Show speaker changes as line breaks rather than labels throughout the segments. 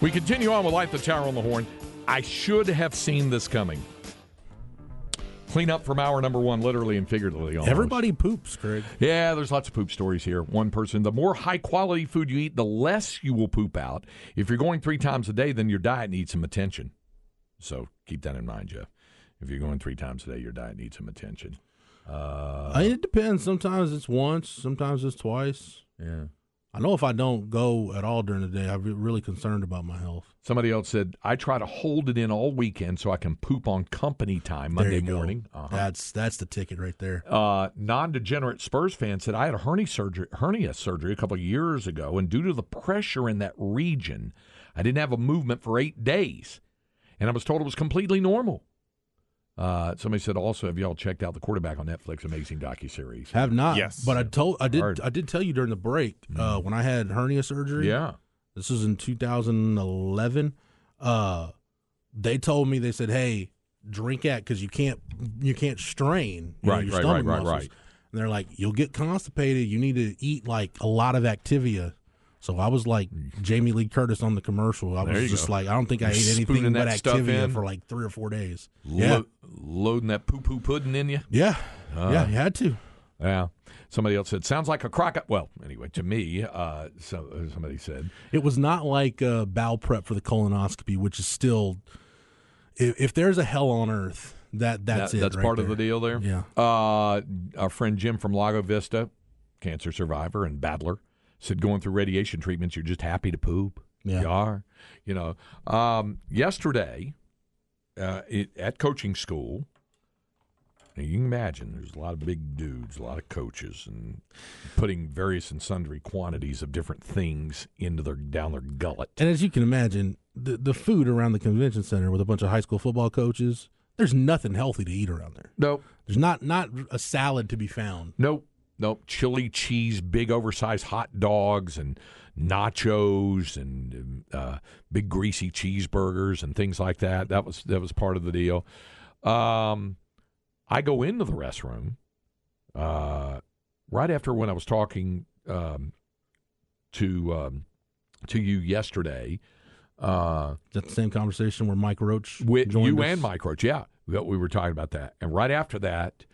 We continue on with Light the Tower on the Horn. I should have seen this coming. Clean up from hour number one, literally and figuratively. Almost.
Everybody poops, Craig.
Yeah, there's lots of poop stories here. One person, the more high quality food you eat, the less you will poop out. If you're going three times a day, then your diet needs some attention. So keep that in mind, Jeff. If you're going three times a day, your diet needs some attention. Uh,
I mean, it depends. Sometimes it's once, sometimes it's twice.
yeah.
I know if I don't go at all during the day, I'm re- really concerned about my health.
Somebody else said, I try to hold it in all weekend so I can poop on company time Monday morning. Uh-huh.
That's that's the ticket right there.
uh, non-degenerate Spurs fan said I had a hernia surgery, hernia surgery a couple of years ago, and due to the pressure in that region, I didn't have a movement for eight days, and I was told it was completely normal. Uh, somebody said also, have y'all checked out the quarterback on Netflix? Amazing docu series.
Have not.
Yes.
But I told I did
Hard.
I did tell you during the break uh, when I had hernia surgery.
Yeah,
This was in 2011. Uh, they told me they said, "Hey, drink at because you can't you can't strain you know,
Right,
your
right,
stomach
right, right,
muscles."
right.
And they're like, "You'll get constipated. You need to eat like a lot of Activia." So I was like Jamie Lee Curtis on the commercial. I
There
was just
go.
like, I don't think I ate anything but Activia for like three or four days. Yeah,
loading that poo-poo pudding in you.
yeah,
Uh.
yeah. You had to.
Yeah. Somebody else said, sounds like a crocodile. Well, anyway, to me, uh, so uh, somebody said,
It was not like uh, bowel prep for the colonoscopy, which is still. If, if there's a hell on earth, that that's
that-
it.
That's
right
part of the deal there.
Yeah.
Uh, our friend Jim from Lago Vista, cancer survivor and battler, said going through radiation treatments, you're just happy to poop.
Yeah.
You are. You know, um, yesterday uh, it, at coaching school, you can imagine there's a lot of big dudes, a lot of coaches, and putting various and sundry quantities of different things into their down their gullet.
And as you can imagine, the the food around the convention center with a bunch of high school football coaches, there's nothing healthy to eat around there.
Nope.
There's not not a salad to be found.
Nope. Nope. Chili cheese, big oversized hot dogs, and nachos, and uh, big greasy cheeseburgers, and things like that. That was that was part of the deal. Um, I go into the restroom uh, right after when I was talking um, to um, to you yesterday. Uh,
Is that the same conversation where Mike Roach
with
joined
you
us?
and Mike Roach. Yeah, we were talking about that. And right after that,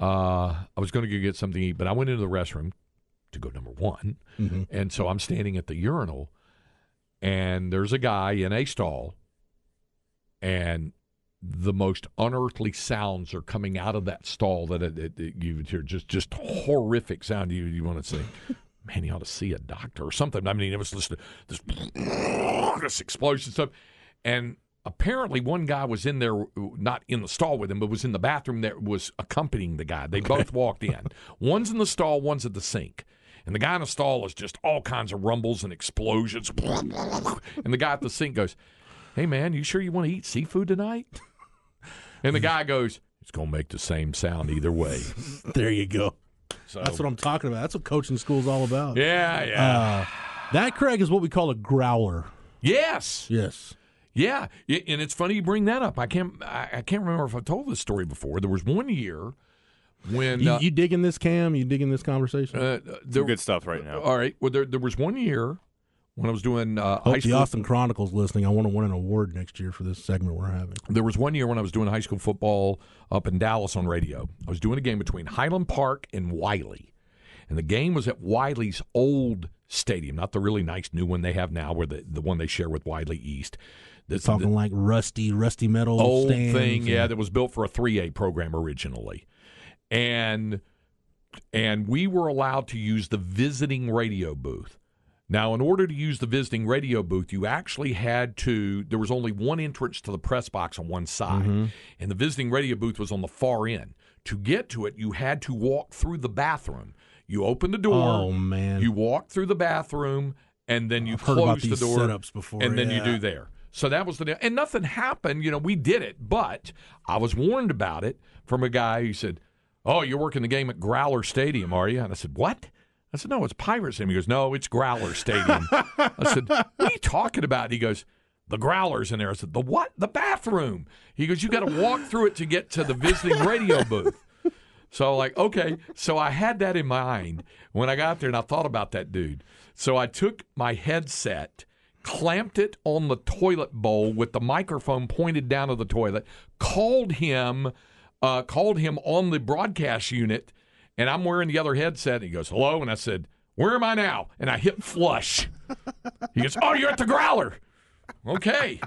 uh, I was going to go get something to eat, but I went into the restroom to go number one,
Mhm.
and so I'm standing at the urinal, and there's a guy in a stall, and the most unearthly sounds are coming out of that stall that it, it, it- you would hear just just horrific sound. You you want to say, man, you ought to see a doctor or something. I mean, it was just this this explosion stuff, and apparently one guy was in there, not in the stall with him, but was in the bathroom that was accompanying the guy. They both walked in. One's in the stall, one's at the sink. And the guy in the stall is just all kinds of rumbles and explosions. And the guy at the sink goes, Hey, man, you sure you want to eat seafood tonight? And the guy goes, It's going to make the same sound either way.
There you go.
So,
That's what I'm talking about. That's what coaching school's all about.
yeah, yeah.
Uh, that Craig is what we call a growler.
yes.
Yes.
Yeah, and it's funny you bring that up. I can't I, I can't remember if I told this story before. There was one year when
You,
uh,
you digging this, Cam? You digging this conversation?
uh, there,
Some good stuff right now.
All right. Well, there there was one year when I was doing uh,
Hope
high
the
school.
Austin Chronicles listening. I want to win an award next year for this segment we're having.
There was one year when I was doing high school football up in Dallas on radio. I was doing a game between Highland Park and Wylie. And the game was at Wylie's old stadium, not the really nice new one they have now, where the, the one they share with Wylie East. This,
Talking like rusty, rusty metal
old thing,
and-
yeah, that was built for a 3A program originally. And and we were allowed to use the visiting radio booth. Now, in order to use the visiting radio booth, you actually had to there was only one entrance to the press box on one side,
Mm-hmm.
and the visiting radio booth was on the far end. To get to it, you had to walk through the bathroom. You open the door,
Oh man,
you walk through the bathroom, and then you
I've heard
close
about
the
these
door.
setups before,
and then you do there. So that was the deal. And nothing happened. You know, we did it, but I was warned about it from a guy who said, "Oh, you're working the game at Growler Stadium, are you?" And I said, "What?" I said, "No, it's Pirates." And he goes, "No, it's Growler Stadium." I said, "What are you talking about?" He goes. The growlers in there. I said, the what? The bathroom. He goes, you got to walk through it to get to the visiting radio booth. So like, okay. So I had that in mind when I got there and I thought about that dude. So I took my headset, clamped it on the toilet bowl with the microphone pointed down to the toilet, called him, uh, called him on the broadcast unit, and I'm wearing the other headset. And He goes, hello. And I said, where am I now? And I hit flush. He goes, oh, you're at the growler. Okay.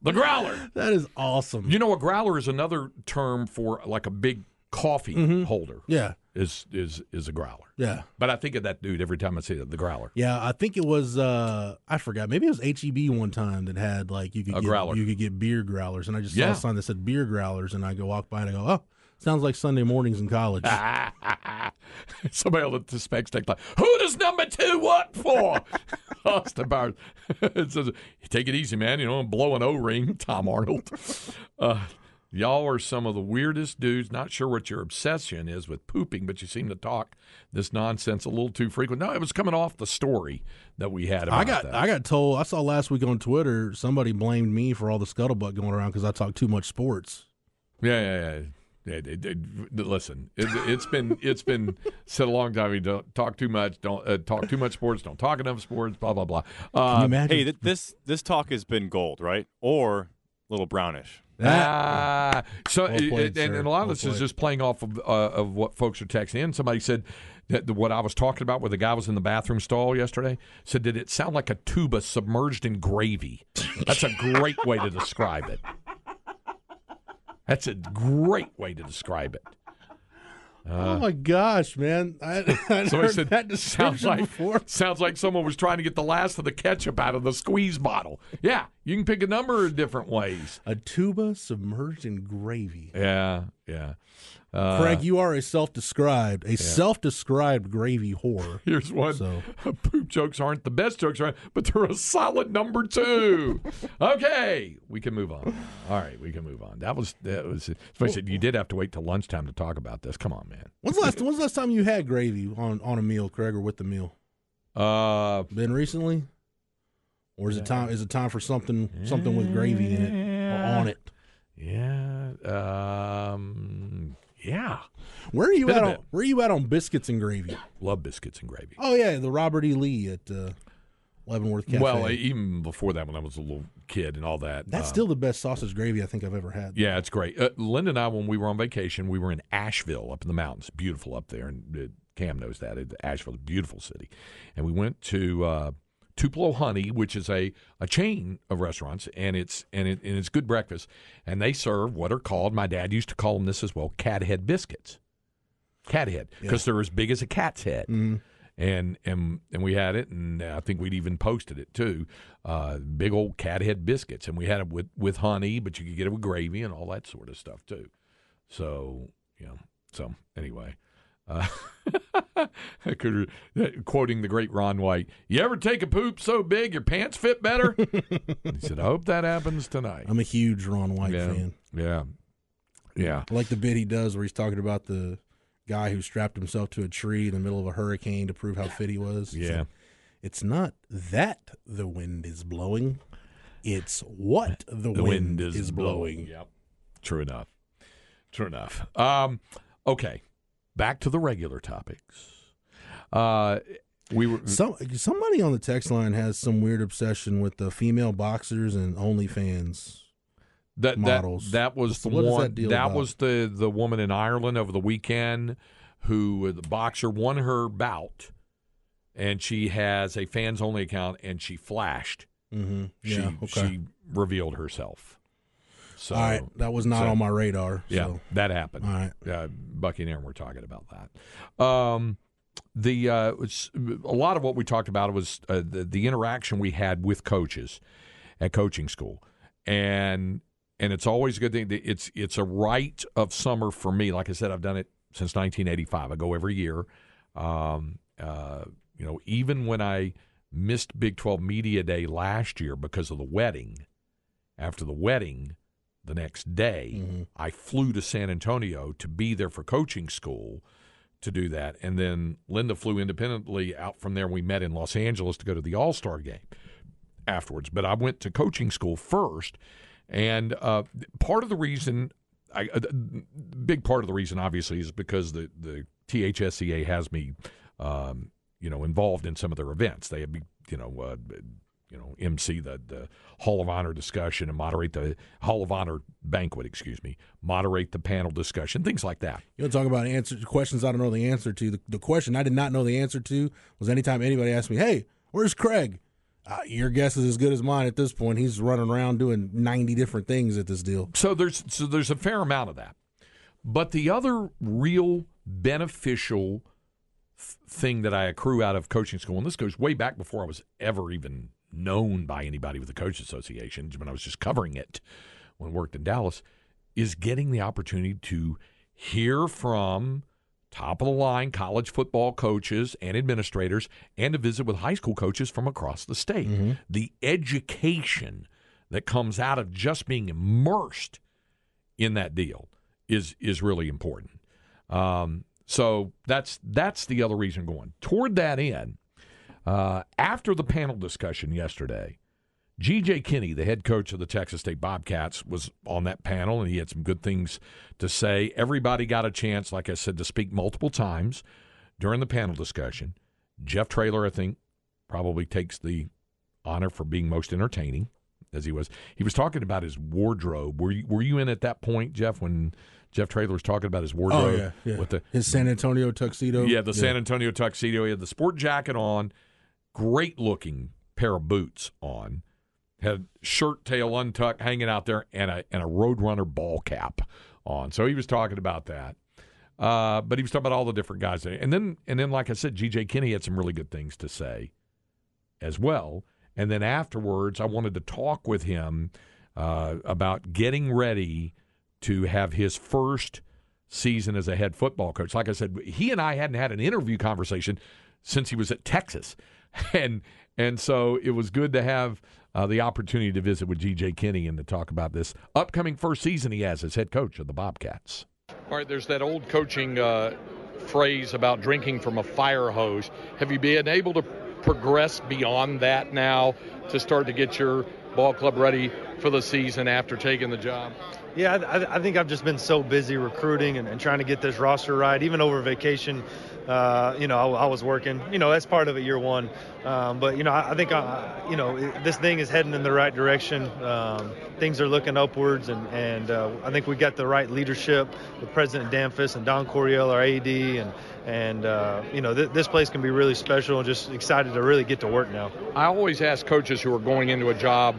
The growler.
that is awesome.
You know, a growler is another term for like a big coffee holder.
yeah,
Is is is a growler.
yeah,
But I think of that dude every time I see it, the growler.
yeah. I think it was. uh I forgot. Maybe it was HEB one time that had like you could
A
get,
growler.
You could get beer growlers, and I just
Yeah.
saw a sign that said beer growlers, and I go walk by and I go, oh, sounds like Sunday mornings in college.
Somebody the specs take like, who does number two what for? Austin Powers. it says, take it easy, man. You know, I'm blowing O ring, Tom Arnold. Uh, y'all are some of the weirdest dudes. Not sure what your obsession is with pooping, but you seem to talk this nonsense a little too frequent. No, it was coming off the story that we had about
I got
that.
I got told I saw last week on Twitter somebody blamed me for all the scuttlebutt going around because I talk too much sports.
Yeah, yeah, yeah. Yeah, it- it- listen, it, it's been it's been said a long time. You don't talk too much. Don't uh, talk too much sports. Don't talk enough sports. Blah blah blah.
Can
Uh,
you imagine?
Hey, th- this this talk has been gold, right? Or a little brownish.
Ah, so
Well played,
and, and a lot of
Well
this is just playing off of uh, of what folks are texting in. Somebody said that what I was talking about, where the guy was in the bathroom stall yesterday, said did it sound like a tuba submerged in gravy? That's a great way to describe it. That's a great way to describe it.
oh my gosh, man! I, I
Somebody
heard
said
that
sounds
description
like
before.
sounds like someone was trying to get the last of the ketchup out of the squeeze bottle. Yeah, you can pick a number of different ways.
A tuba submerged in gravy.
Yeah, yeah. Uh,
Craig, you are a self-described, a self-described gravy whore.
Here's one.
So-
Poop jokes aren't the best jokes, right? But they're a solid number two. okay, we can move on. All right, we can move on. That was that was. Especially you did have to wait till lunchtime to talk about this. Come on, man.
When's the last When's the last time you had gravy on on a meal, Craig, or with the meal?
Uh,
Been recently, or is it time? Is it time for something something with gravy in it or on it?
yeah, um, yeah.
Where are you at? On, where are you at on biscuits and gravy?
Love biscuits and gravy.
Oh yeah, the Robert E. Lee at uh, Leavenworth Cafe.
Well, even before that, when I was a little kid and all that.
that's
uh,
still the best sausage gravy I think I've ever had.
Yeah, it's great. Uh, Linda and I, when we were on vacation, we were in Asheville up in the mountains. Beautiful up there. And uh, Cam knows that. It, Asheville beautiful city. And we went to uh, Tupelo Honey, which is a, a chain of restaurants, and it's and, it, and it's good breakfast. And they serve what are called, my dad used to call them this as well, cat head biscuits. Cat head, because they're as big as a cat's head. And, and and we had it, and I think we'd even posted it too. Uh, big old cat head biscuits, and we had it with, with honey, but you could get it with gravy and all that sort of stuff too. So you know, so anyway, uh, could, uh, quoting the great Ron White, "You ever take a poop so big your pants fit better?" he said, "I hope that happens tonight."
I'm a huge Ron White
yeah,
fan.
yeah, yeah.
I like the bit he does where he's talking about the guy who strapped himself to a tree in the middle of a hurricane to prove how fit he was. It's
Yeah.
like, it's not that the wind is blowing; it's what the,
the wind, is,
blowing.
Yep. True enough. True enough. Um, okay. Back to the regular topics. Uh, We were
Some somebody on the text line has some weird obsession with the female boxers and OnlyFans.
that,
models.
That, that was the one.
that about?
was the the woman in Ireland over the weekend who the boxer won her bout, and she has a fans only account, and she flashed.
Mm-hmm.
She
Yeah. Okay.
she revealed herself. So
All right. That was not
so-
on my radar.
yeah,
So.
that happened.
All right.
uh, Bucky and Aaron were talking about that. Um, the uh, a lot of what we talked about was uh, the, the interaction we had with coaches at coaching school, and and it's always a good thing. It's it's a rite of summer for me. Like I said, I've done it since 1985. I go every year. Um, uh, you know, even when I missed Big 12 Media Day last year because of the wedding, after the wedding, the next day, I flew to San Antonio to be there for coaching school to do that. And then Linda flew independently out from there. We met in Los Angeles to go to the All Star game afterwards. But I went to coaching school first. And uh, part of the reason, I, a big part of the reason, obviously, is because the, the THSCA has me, um, you know, involved in some of their events. They have you know, uh, you know, MC the, the Hall of Honor discussion and moderate the Hall of Honor banquet, excuse me, moderate the panel discussion, things like that.
You want to talk about answer questions I don't know the answer to? The, the question I did not know the answer to was anytime anybody asked me, "Hey, where's Craig?" Uh, your guess is as good as mine at this point. He's running around doing ninety different things at this deal.
So there's so there's a fair amount of that. But the other real beneficial th- thing that I accrue out of coaching school, and this goes way back before I was ever even known by anybody with the Coach Association, when I was just covering it when I worked in Dallas, is getting the opportunity to hear from top of the line college football coaches and administrators and to visit with high school coaches from across the state. The education that comes out of just being immersed in that deal is is really important. Um, so that's that's the other reason going toward that end. Uh, after the panel discussion yesterday, G.J. Kinne, the head coach of the Texas State Bobcats, was on that panel, and he had some good things to say. Everybody got a chance, like I said, to speak multiple times during the panel discussion. Jeff Traylor, I think, probably takes the honor for being most entertaining, as he was. He was talking about his wardrobe. Were you, were you in at that point, Jeff, when Jeff Traylor was talking about his wardrobe?
Oh yeah, yeah.
With the,
His San Antonio tuxedo.
yeah, the San Antonio tuxedo. He had the sport jacket on, great looking pair of boots on, had shirt tail untucked hanging out there, and a and a Roadrunner ball cap on. So he was talking about that. Uh, but he was talking about all the different guys. And then and then like I said, GJ Kinne had some really good things to say as well. And then afterwards I wanted to talk with him uh, about getting ready to have his first season as a head football coach. Like I said, he and I hadn't had an interview conversation since he was at Texas, and and so it was good to have uh, the opportunity to visit with G.J. Kinne and to talk about this upcoming first season he has as head coach of the Bobcats. All right, there's that old coaching uh, phrase about drinking from a fire hose. Have you been able to progress beyond that now to start to get your ball club ready for the season after taking the job?
Yeah, I, I think I've just been so busy recruiting and, and trying to get this roster right. Even over vacation, uh, you know, I, I, was working. You know, that's part of it year one. Um, but you know, I, I think I, you know this thing is heading in the right direction. Um, things are looking upwards, and and uh, I think we got the right leadership with President Damphousse and Don Coryell, our AD, and and uh, you know th- this place can be really special. And just excited to really get to work now.
I always ask coaches who are going into a job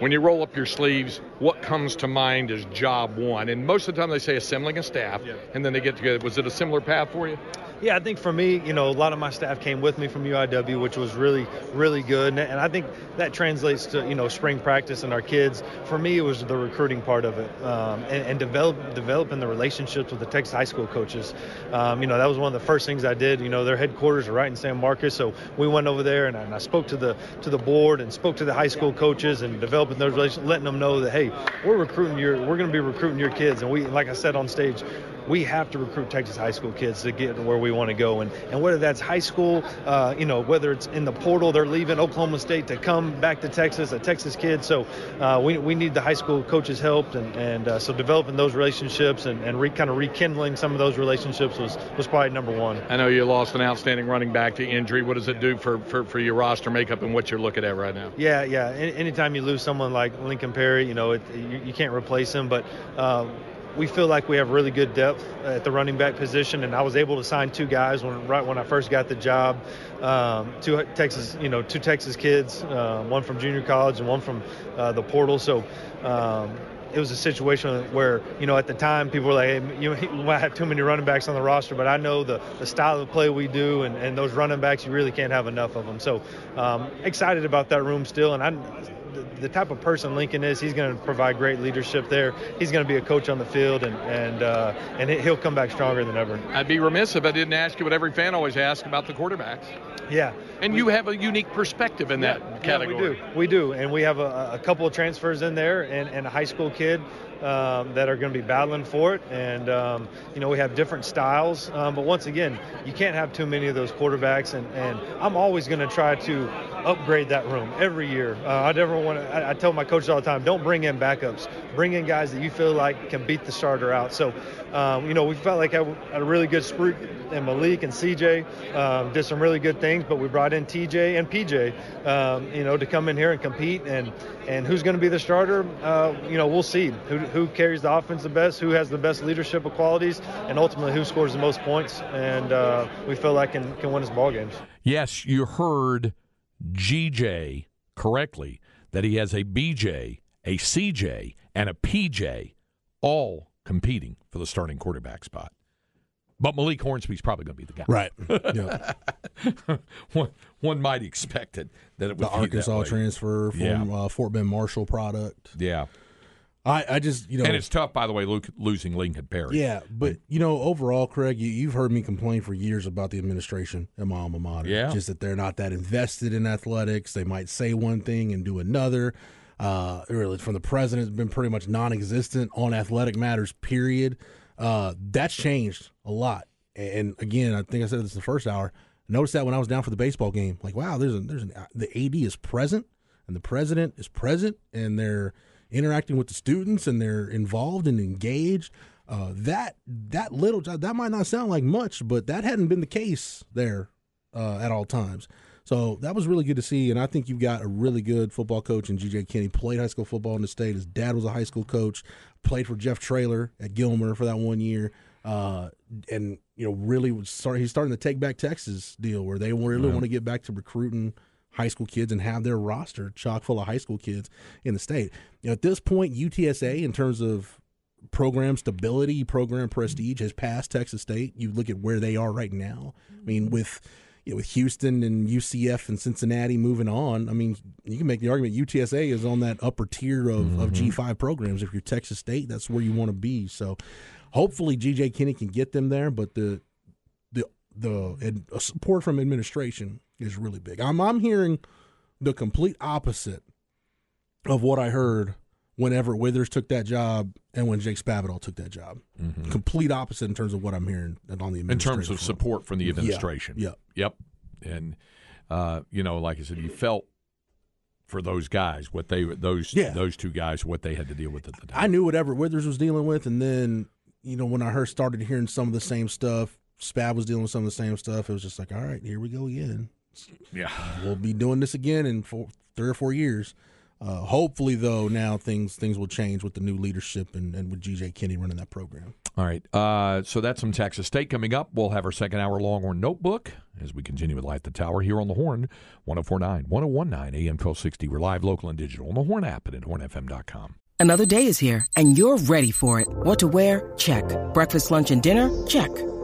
when you roll up your sleeves, what comes to mind is job one? And most of the time they say assembling a staff, yeah. and then they get together. Was it a similar path for you?
Yeah, I think for me, you know, a lot of my staff came with me from UIW, which was really, really good. And I think that translates to, you know, spring practice and our kids. For me, it was the recruiting part of it um, and, and develop, developing the relationships with the Texas high school coaches. Um, you know, that was one of the first things I did. You know, their headquarters are right in San Marcos. So we went over there and I, and I spoke to the to the board and spoke to the high school coaches and developing those relations, letting them know that, hey, we're recruiting your, we're going to be recruiting your kids. And we, like I said on stage, we have to recruit Texas high school kids to get to where we want to go. And, and whether that's high school, uh, you know, whether it's in the portal, they're leaving Oklahoma State to come back to Texas, a Texas kid. So uh, we, we need the high school coaches' help. And, and uh, so developing those relationships and, and re, kind of rekindling some of those relationships was, was probably number one.
I know you lost an outstanding running back to injury. What does it do for, for, for your roster makeup and what you're looking at right now?
Yeah, yeah. anytime you lose someone like Lincoln Pare, you know, it, you, you, can't replace him. But um, we feel like we have really good depth at the running back position, and I was able to sign two guys when right when I first got the job, um, two Texas, you know, two Texas kids, uh, one from junior college and one from uh, the portal. So. Um, it was a situation where, you know, at the time people were like, hey, you, might have too many running backs on the roster, but I know the, the style of play we do and, and those running backs, you really can't have enough of them. So um, excited about that room still. And I, the, the type of person Lincoln is, he's going to provide great leadership there. He's going to be a coach on the field, and and uh, and he'll come back stronger than ever.
I'd be remiss if I didn't ask you what every fan always asks about the quarterbacks.
Yeah,
and we, you have a unique perspective in
yeah,
that category.
Yeah, we do. We do, and we have a, a couple of transfers in there, and, and a high school kid um, that are going to be battling for it. And, um, you know, we have different styles. Um, but once again, you can't have too many of those quarterbacks. And, and I'm always going to try to upgrade that room every year. Uh, I never want to, I, I, tell my coaches all the time, don't bring in backups. Bring in guys that you feel like can beat the starter out. So, um, you know, we felt like I had a really good sprint and Malik and CJ um, did some really good things, but we brought in TJ and PJ, um, you know, to come in here and compete. And, and who's going to be the starter? Uh, you know, we'll see. Who, who carries the offense the best, who has the best leadership qualities, and ultimately who scores the most points. And uh, we feel like can, can win us ball games.
Yes, you heard GJ correctly that he has a BJ, a CJ, and a PJ all competing for the starting quarterback spot. But Malik Hornsby's probably going to be the guy.
Right.
Yeah. one, one might expect it that it would
the Arkansas transfer from yeah. uh, Fort Bend Marshall product.
Yeah.
I, I just you know,
and it's tough, by the way, Luke, losing Lincoln Pare.
Yeah, but you know, overall, Craig, you, have heard me complain for years about the administration at my alma mater.
Yeah,
just that they're not that invested in athletics. They might say one thing and do another. Uh, really, from the president, has been pretty much non-existent on athletic matters. Period. Uh, that's changed a lot. And again, I think I said this in the first hour. I noticed that when I was down for the baseball game, like wow, there's a, there's an the AD is present and the president is present and they're interacting with the students and they're involved and engaged. Uh, that that little that might not sound like much, but that hadn't been the case there uh, at all times. So that was really good to see, and I think you've got a really good football coach in GJ Kinne. Played high school football in the state. His dad was a high school coach. Played for Jeff Traylor at Gilmer for that one year, uh, and you know really start, he's starting to take back Texas deal where they really want to get back to recruiting high school kids and have their roster chock full of high school kids in the state. You know, at this point, UTSA in terms of program stability, program prestige has passed Texas State. You look at where they are right now. I mean, with you know, with Houston and UCF and Cincinnati moving on, I mean, you can make the argument UTSA is on that upper tier of, mm-hmm. of G5 programs. If you're Texas State, that's where you want to be. So hopefully GJ Kinne can get them there, but the the the support from administration is really big. I'm I'm hearing the complete opposite of what I heard whenever Withers took that job and when Jake Spavital took that job. Mm-hmm. Complete opposite in terms of what I'm hearing on the administration.
in terms of support from the administration.
Yeah.
Yep. Yep. And uh, you know, like I said, you felt for those guys what they those yeah. those two guys what they had to deal with at the time.
I knew whatever Withers was dealing with, and then you know when I heard started hearing some of the same stuff, Spav was dealing with some of the same stuff. It was just like, all right, here we go again.
Yeah,
we'll be doing this again in four, three or four years. Uh, hopefully, though, now things things will change with the new leadership and, and with GJ Kinne running that program.
All right. Uh, so that's some Texas State coming up. We'll have our second hour Longhorn Notebook as we continue with Light the Tower here on the Horn, 1049, 1019 AM 1260. We're live, local, and digital on the Horn app and at hornfm.com.
Another day is here, and you're ready for it. What to wear? Check. Breakfast, lunch, and dinner? Check.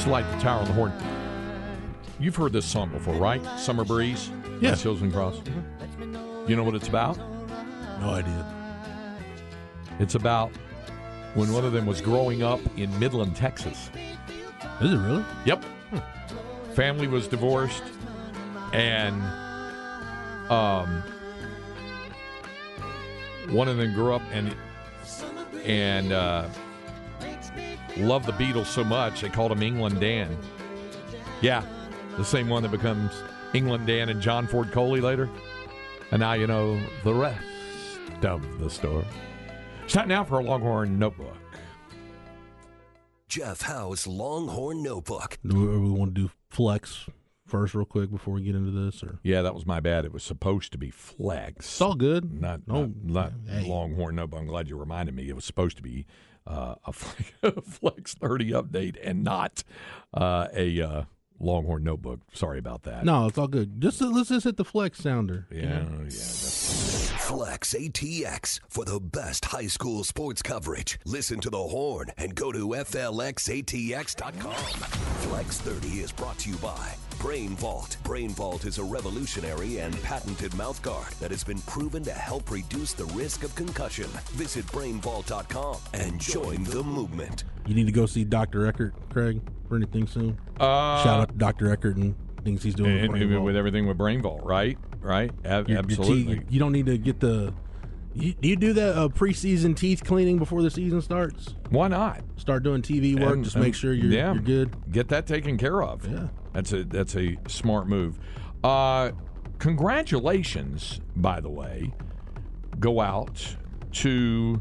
Slide the tower on the horn. You've heard this song before, right? Summer Breeze? That's Seals and Crofts. You know what it's about?
No idea.
It's about when one of them was growing up in Midland, Texas.
Is it really?
Yep. Family was divorced, and um, one of them grew up and and uh, loved the Beatles so much they called him England Dan. Yeah, the same one that becomes England Dan and John Ford Coley later. And now you know the rest of the story. It's time now for a Longhorn Notebook.
Jeff Howe's Longhorn Notebook.
Do we, we want to do flex first, real quick, before we get into this? Or
Yeah, that was my bad. It was supposed to be flex.
it's all good.
Not,
No,
not, not
hey.
Longhorn Notebook. I'm glad you reminded me. It was supposed to be uh, a Flex- Flex 30 update and not uh, a uh, Longhorn Notebook. Sorry about that.
No, it's all good. Just let's just hit the flex sounder.
Yeah, yeah. that's-
Flex ATX for the best high school sports coverage. Listen to the horn and go to FLXATX.com. Flex 30 is brought to you by Brain Vault. Brain Vault is a revolutionary and patented mouthguard that has been proven to help reduce the risk of concussion. Visit brainvault.com and join the movement.
You need to go see Dr. Eckert, Craig, for anything soon.
Uh,
Shout out to Dr. Eckert and things he's doing with,
and-
Brain Vault.
with everything with Brain Vault, right? Right? Ab-
Your- your teeth-
absolutely.
you don't need to get the. You, do you do that uh, preseason teeth cleaning before the season starts?
Why not?
Start doing TV work.
And-
just
and-
make sure you're,
yeah,
you're good.
Get that taken care of.
Yeah.
That's a that's a smart move. Uh, congratulations, by the way, go out to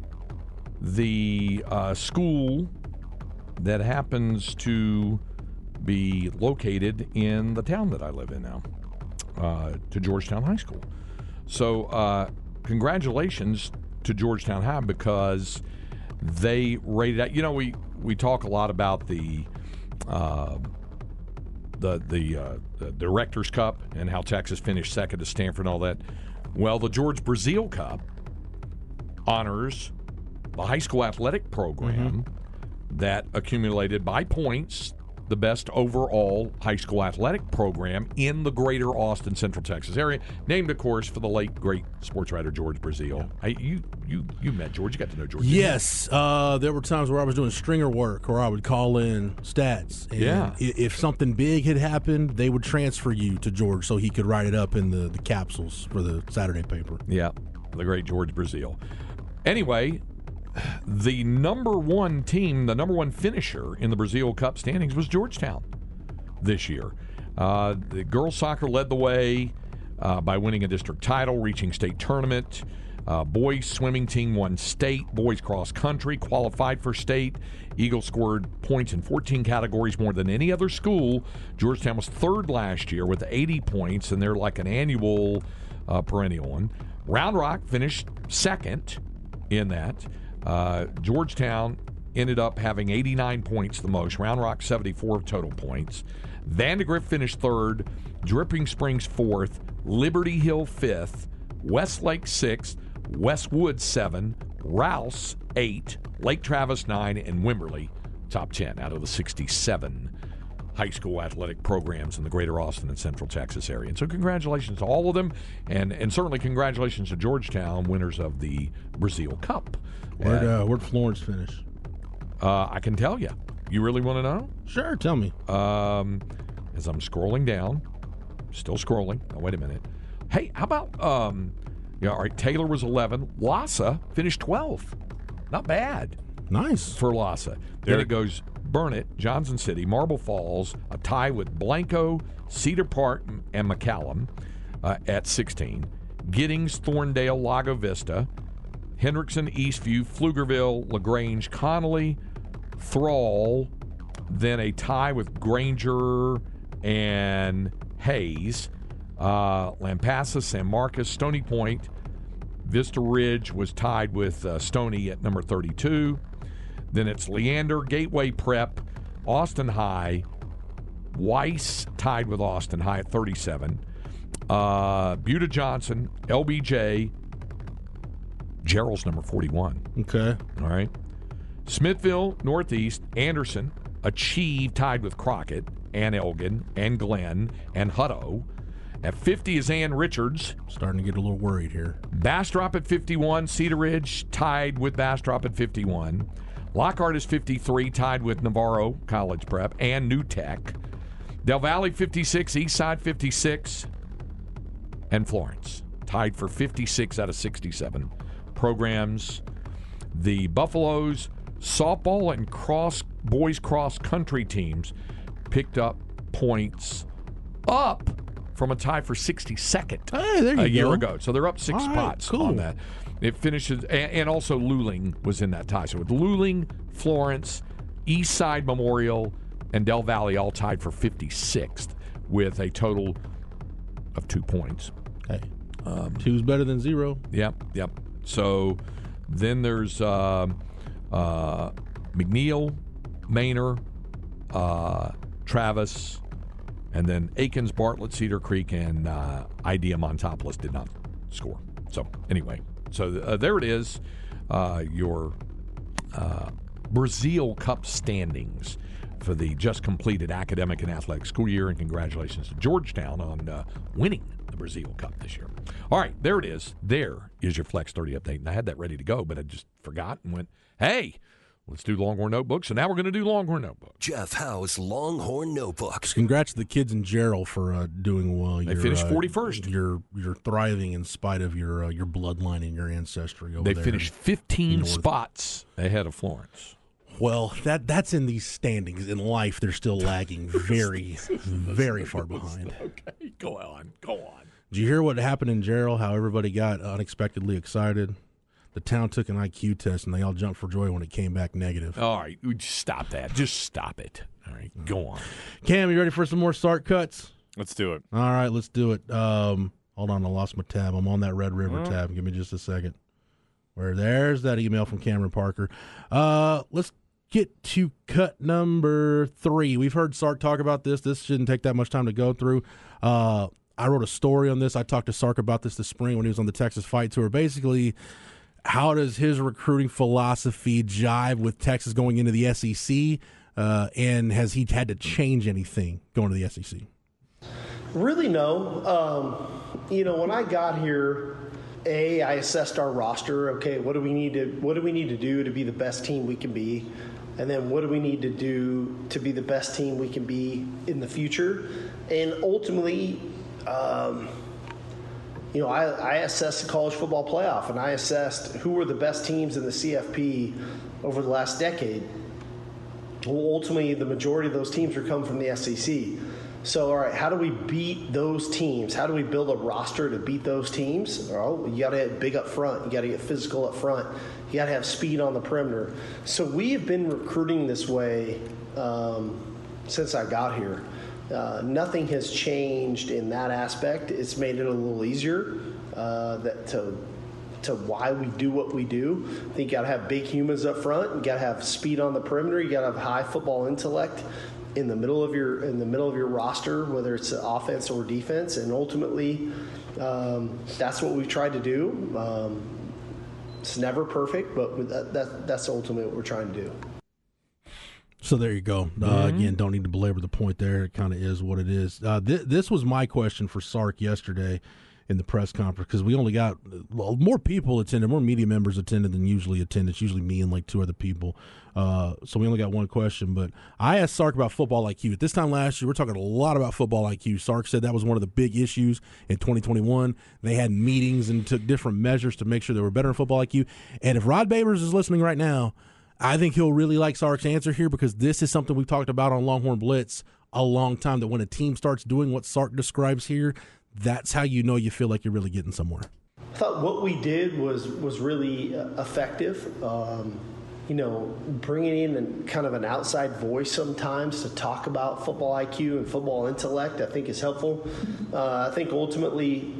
the uh, school that happens to be located in the town that I live in now, uh, to Georgetown High School. So, uh, congratulations to Georgetown High because they rated out. You know, we we talk a lot about the. The the, uh, the Directors Cup and how Texas finished second to Stanford and all that. Well, the George Breazeale Cup honors the high school athletic program that accumulated by points the best overall high school athletic program in the greater Austin Central Texas area, named of course for the late great sports writer George Breazeale. I, you you you met George, you got to know George.
Yes, uh, there were times where I was doing stringer work, or I would call in stats. And
Yeah.
if something big had happened, they would transfer you to George so he could write it up in the, the capsules for the Saturday paper.
Yeah, the great George Breazeale. Anyway, the number one team, the number one finisher in the Breazeale Cup standings was Georgetown this year. Uh, the girls soccer led the way uh, by winning a district title, reaching state tournament. Uh, boys swimming team won state. Boys cross country qualified for state. Eagles scored points in 14 categories more than any other school. Georgetown was third last year with 80 points, and they're like an annual uh, perennial one. Round Rock finished second in that. Uh, Georgetown ended up having 89 points the most. Round Rock 74 total points. Vandegrift finished third. Dripping Springs fourth. Liberty Hill fifth. Westlake sixth. Westwood seven. Rouse eight. Lake Travis nine. And Wimberley top 10 out of the 67 high school athletic programs in the greater Austin and Central Texas area. And so congratulations to all of them and and certainly congratulations to Georgetown winners of the Breazeale Cup.
Where'd,
Uh,
where'd Florence finish?
uh, I can tell you. You really want to know?
Sure, tell me.
Um, as I'm scrolling down, still scrolling. Oh, wait a minute. Hey, how about um, yeah, all right. Taylor was 11. LASA finished 12th. Not bad
Nice.
for LASA. Then it goes Burnet, Johnson City, Marble Falls, a tie with Blanco, Cedar Park, and McCallum uh, at 16. Giddings, Thorndale, Lago Vista, Hendrickson, Eastview, Pflugerville, LaGrange, Connally, Thrall, then a tie with Granger and Hays, uh, Lampasas, San Marcos, Stony Point, Vista Ridge was tied with uh, Stony at number 32. Then it's Leander, Gateway Prep, Austin High, Weiss tied with Austin High at 37. Uh, Buda Johnson, LBJ, Jarrell's number 41.
Okay.
All right. Smithville, Northeast, Anderson, Achieve tied with Crockett and Elgin and Glenn and Hutto. At 50 is Ann Richards.
Starting to get a little worried here.
Bastrop at 51. Cedar Ridge tied with Bastrop at 51. Lockhart is 53, tied with Navarro College Prep and New Tech. Del Valle 56, Eastside 56, and Florence tied for 56 out of 67 programs. The Buffaloes softball and cross boys cross country teams picked up points up from a tie for 62nd
Hey, there you
a year
go.
ago. So they're up six
All right,
spots
cool.
on that. It finishes, and, and also Luling was in that tie. So with Luling, Florence, East Side Memorial, and Del Valle all tied for 56th with a total of two points.
Hey, um, two's better than zero.
Yep, yep. So then there's um uh, McNeil, Manor, uh, Travis, and then Akins, Bartlett, Cedar Creek, and uh, Idea Montopolis did not score. So anyway, so uh, there it is. Uh, your uh, Breazeale Cup standings for the just completed academic and athletic school year, and congratulations to Georgetown on uh, winning the Breazeale Cup this year. All right, there it is. There is your Flex 30 update. And I had that ready to go, but I just forgot and went, hey, let's do Longhorn Notebook. So now we're going to do Longhorn Notebook.
Jeff Howe's Longhorn Notebook.
Congrats to the kids in Jarrell for uh, doing well.
They
You're,
finished
uh,
41st.
You're you're thriving in spite of your uh, your bloodline and your ancestry. Over
They
there.
They finished 15
North.
spots ahead of Florence.
Well, that that's in these standings. In life, they're still lagging very, very far behind.
Okay, go on, go on.
Did you hear what happened in Jarrell? How everybody got unexpectedly excited. The town took an IQ test and they all jumped for joy when it came back negative.
All right, we stop that. Just stop it. All right, go on.
Cam, you ready for some more Sark cuts?
Let's do it.
All right, let's do it. Um, hold on, I lost my tab. I'm on that Red River tab. Give me just a second. Where there's that email from Cameron Parker. Uh, let's get to cut number three. We've heard Sark talk about this. This shouldn't take that much time to go through. Uh, I wrote a story on this. I talked to Sark about this this spring when he was on the Texas Fight Tour. Basically, how does his recruiting philosophy jive with Texas going into the SEC? Uh, and has he had to change anything going to the SEC?
Really, no. Um, you know, when I got here, a I assessed our roster. Okay, what do we need to what do we need to do to be the best team we can be, and then what do we need to do to be the best team we can be in the future, and ultimately. Um, you know, I, I assessed the college football playoff and I assessed who were the best teams in the CFP over the last decade. Well, ultimately, the majority of those teams are come from the SEC. So, all right, how do we beat those teams? How do we build a roster to beat those teams? Well, you got to get big up front. You got to get physical up front. You got to have speed on the perimeter. So, we have been recruiting this way um, since I got here. Uh, nothing has changed in that aspect. It's made it a little easier uh, that to to why we do what we do. I think you got to have big humans up front. You got to have speed on the perimeter. You got to have high football intellect in the middle of your in the middle of your roster, whether it's offense or defense. And ultimately, um, that's what we've tried to do. Um, it's never perfect, but that, that, that's ultimately what we're trying to do.
So there you go. Uh, again, don't need to belabor the point there. It kind of is what it is. Uh, th- this was my question for Sark yesterday in the press conference because we only got well, more people attended, more media members attended than usually attend. It's usually me and like two other people. Uh, so we only got one question. But I asked Sark about football IQ. At this time last year, we're talking a lot about football IQ. Sark said that was one of the big issues in 2021. They had meetings and took different measures to make sure they were better in football IQ. And if Rod Babers is listening right now, I think he'll really like Sark's answer here because this is something we've talked about on Longhorn Blitz a long time. That when a team starts doing what Sark describes here, that's how you know you feel like you're really getting somewhere.
I thought what we did was was really uh, effective. Um, you know, bringing in an, kind of an outside voice sometimes to talk about football IQ and football intellect, I think is helpful. Uh, I think ultimately,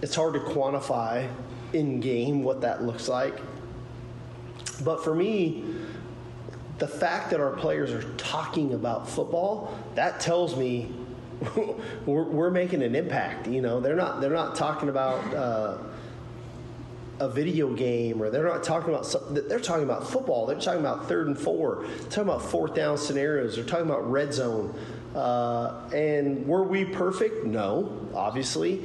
it's hard to quantify in game what that looks like. But for me, the fact that our players are talking about football, that tells me we're, we're making an impact. You know, they're not they're not talking about uh, a video game or they're not talking about something they're talking about football. They're talking about third and four. They're talking about fourth down scenarios. They're talking about red zone. Uh, and were we perfect? No obviously.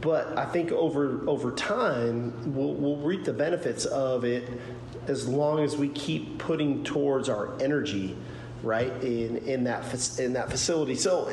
But I think over over time we'll, we'll reap the benefits of it as long as we keep putting towards our energy right in in that in that facility so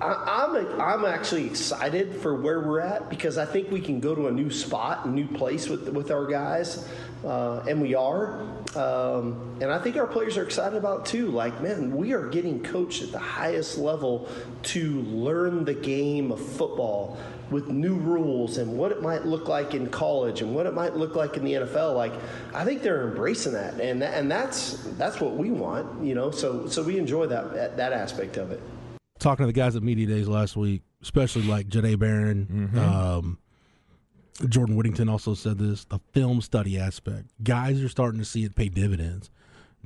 I, am I'm actually excited for where we're at because I think we can go to a new spot, a new place with with our guys, uh, and we are. Um, and I think our players are excited about too. Like, man, we are getting coached at the highest level to learn the game of football with new rules and what it might look like in college and what it might look like in the NFL. Like, I think they're embracing that, and that, and that's that's what we want, you know. So so we enjoy that that aspect of it
talking to the guys at media days last week, especially like Jahdae Barron, mm-hmm. um, Jordan Whittington also said this: the film study aspect. Guys are starting to see it pay dividends.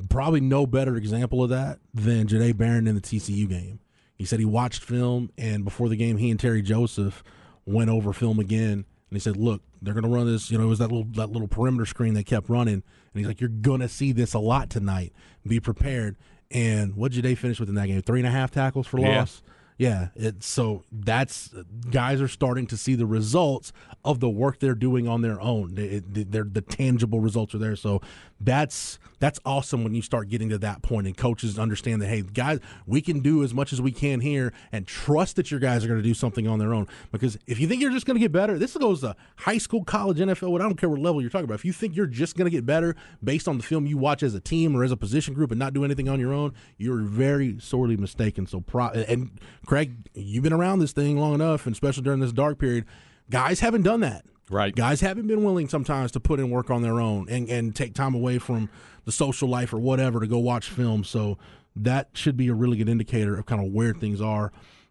Probably no better example of that than Jahdae Barron in the TCU game. He said he watched film, and before the game, he and Terry Joseph went over film again, and he said, "Look, they're going to run this. You know, it was that little that little perimeter screen they kept running, and he's like, you're going to see this a lot tonight. Be prepared." And what did they finish with in that game? Three and a half tackles for loss. Yeah. Yeah, it's so that's guys are starting to see the results of the work they're doing on their own. They, they, the tangible results are there. So that's that's awesome when you start getting to that point and coaches understand that hey guys we can do as much as we can here and trust that your guys are going to do something on their own because if you think you're just going to get better this goes to high school college nfl i don't care what level you're talking about if you think you're just going to get better based on the film you watch as a team or as a position group and not do anything on your own you're very sorely mistaken so pro and craig you've been around this thing long enough and especially during this dark period guys haven't done that
Right.
Guys haven't been willing sometimes to put in work on their own and, and take time away from the social life or whatever to go watch film. So that should be a really good indicator of kind of where things are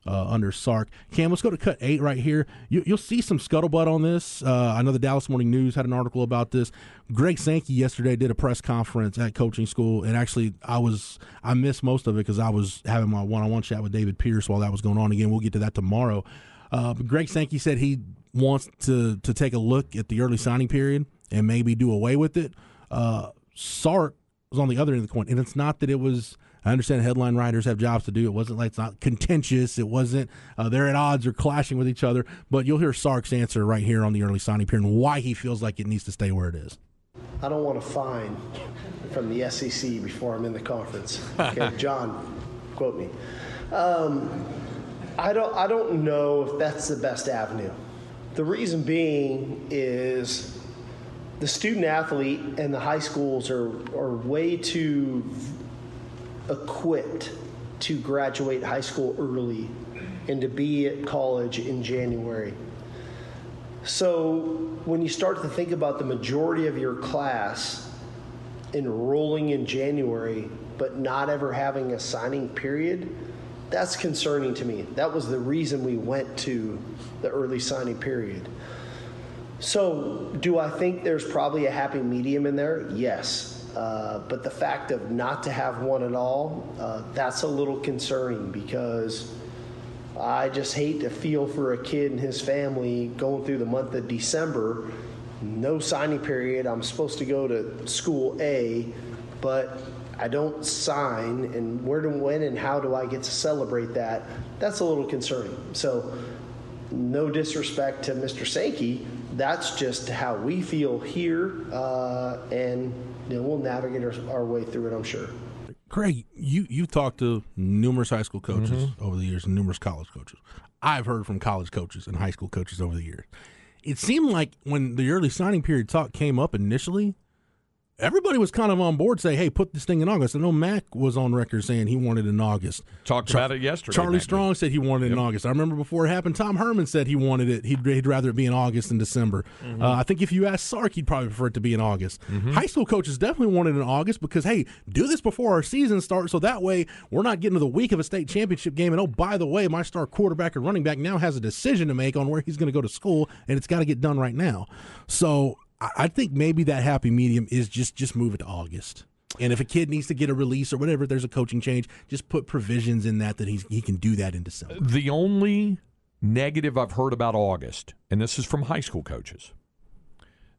uh, under Sark. Cam, let's go to cut eight right here. You, will see some scuttlebutt on this. Uh, I know the Dallas Morning News had an article about this. Greg Sankey yesterday did a press conference at coaching school, and actually, I was I missed most of it because I was having my one-on-one chat with David Pierce while that was going on. Again, we'll get to that tomorrow. Uh, Greg Sankey said he wants to to take a look at the early signing period and maybe do away with it. Uh, Sark was on the other end of the coin, and it's not that it was. I understand headline writers have jobs to do. It wasn't like it's not contentious. It wasn't uh, they're at odds or clashing with each other. But you'll hear Sark's answer right here on the early signing period and why he feels like it needs to stay where it is.
I don't want to fine from the SEC before I'm in the conference. Okay, John, quote me. Um, I don't. I don't know if that's the best avenue. The reason being is the student athlete and the high schools are, are way too equipped to graduate high school early and to be at college in January. So when you start to think about the majority of your class enrolling in January but not ever having a signing period, that's concerning to me. That was the reason we went to the early signing period. So, do I think there's probably a happy medium in there? Yes. Uh, but the fact of not to have one at all, uh, that's a little concerning because I just hate to feel for a kid and his family going through the month of December, no signing period. I'm supposed to go to school A, but I don't sign, and where to when and how do I get to celebrate that? That's a little concerning. So, no disrespect to Mr. Sankey, that's just how we feel here, uh, and you know, we'll navigate our, our, way through it. I'm sure.
Craig, you you've talked to numerous high school coaches mm-hmm. over the years and numerous college coaches. I've heard from college coaches and high school coaches over the years. It seemed like when the early signing period talk came up initially, everybody was kind of on board say hey put this thing in august i know mac was on record saying he wanted it in august
talked Char- about it yesterday
charlie mac strong did. said he wanted it yep. in august i remember before it happened tom herman said he wanted it he'd, he'd rather it be in august than december mm-hmm. uh, i think if you ask sark he'd probably prefer it to be in august mm-hmm. high school coaches definitely wanted it in august because hey do this before our season starts so that way we're not getting to the week of a state championship game and oh by the way my star quarterback and running back now has a decision to make on where he's going to go to school and it's got to get done right now so I think maybe that happy medium is just just move it to August. And if a kid needs to get a release or whatever, there's a coaching change. Just put provisions in that that he's, he can do that in December.
The only negative I've heard about August, and this is from high school coaches,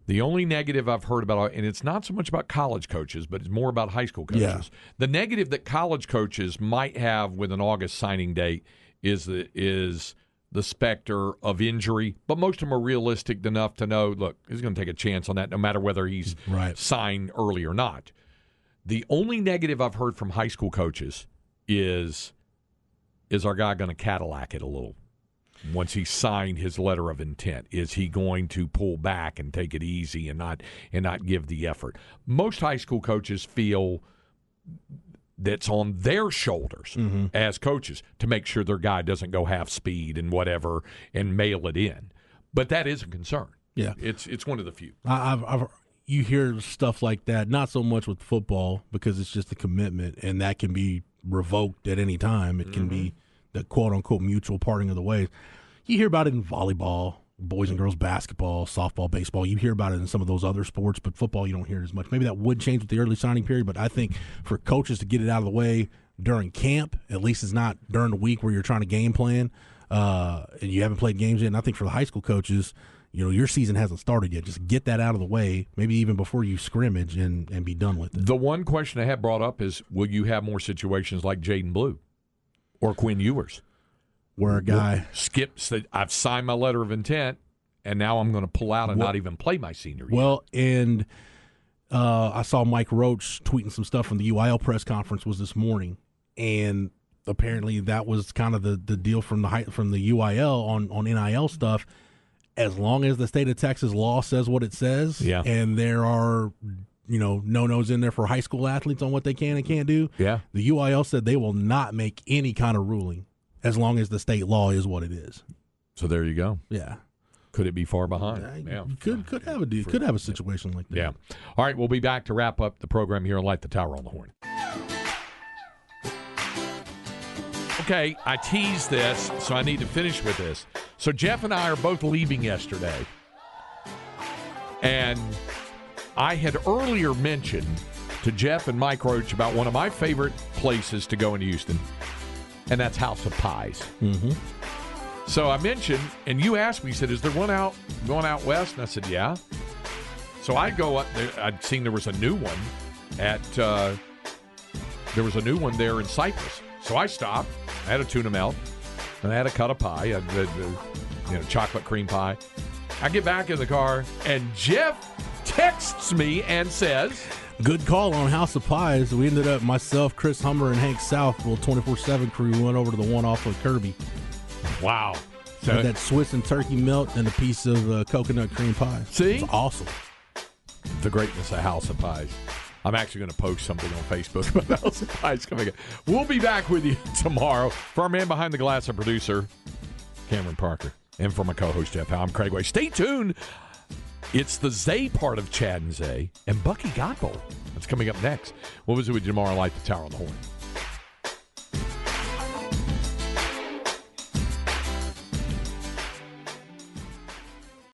The only negative I've heard about, and it's not so much about college coaches, but it's more about high school coaches.
Yeah.
The negative that college coaches might have with an August signing date is the is the specter of injury, but most of them are realistic enough to know, look, he's going to take a chance on that, no matter whether he's
Right.
signed early or not. The only negative I've heard from high school coaches is is our guy going to Cadillac it a little once he signed his letter of intent? Is he going to pull back and take it easy and not and not give the effort? Most high school coaches feel that's on their shoulders mm-hmm. as coaches to make sure their guy doesn't go half speed and whatever and mail it in. But that is a concern.
Yeah.
It's it's one of the few.
I, I've, I've you hear stuff like that, not so much with football because it's just a commitment, and that can be revoked at any time. It can be mm-hmm. the quote unquote mutual parting of the ways. You hear about it in volleyball, boys and girls basketball, softball, baseball. You hear about it in some of those other sports, but football you don't hear it as much. Maybe that would change with the early signing period, but I think for coaches to get it out of the way during camp, at least it's not during the week where you're trying to game plan uh, and you haven't played games yet. And I think for the high school coaches, you know, your season hasn't started yet. Just get that out of the way, maybe even before you scrimmage and, and be done with it.
The one question I have brought up is will you have more situations like Jaden Blue or Quinn Ewers?
Where a guy,
skips that I've signed my letter of intent and now I'm going to pull out and
Well-
not even play my senior year.
well, and uh, I saw Mike Roach tweeting some stuff from the UIL press conference was this morning, and apparently that was kind of the, the deal from the high, from the UIL on on NIL stuff. As long as the state of Texas law says what it says,
Yeah.
and there are you know no nos in there for high school athletes on what they can and can't do.
Yeah.
the UIL said they will not make any kind of ruling as long as the state law is what it is.
so there you go.
Yeah,
Could it be far behind?
yeah. could could have a could have a situation like that.
Yeah. All right, we'll be back to wrap up the program here on Light the Tower on the Horn. Okay, I teased this, so I need to finish with this. So Jeff and I are both leaving yesterday. And I had earlier mentioned to Jeff and Mike Roach about one of my favorite places to go in Houston, and that's House of Pies.
Mm-hmm.
So I mentioned, and you asked me, you said, "Is there one out going out west?" And I said, "Yeah." So I go up there. I'd seen there was a new one at. Uh, there was a new one there in Cypress. So I stopped. I had a tuna melt, and I had a cut of pie, a, the, the, you know, chocolate cream pie. I get back in the car, and Jeff texts me and says,
Good call on House of Pies. We ended up myself, Chris Hummer, and Hank South, little twenty four seven crew. went over to the one off of Kirby.
"Wow." So
that Swiss and turkey melt and a piece of uh, coconut cream pie.
See?
It's awesome.
the greatness of House of Pies. I'm actually going to post something on Facebook about House of Pies coming up. We'll be back with you tomorrow. For our man behind the glass and producer, Cameron Parker, and for my co-host Jeff Howe, I'm Craig Way. Stay tuned. It's the Zay part of Chad and Zay and Bucky Godbolt. That's coming up next. What was it with tomorrow. Light the Tower on the Horn.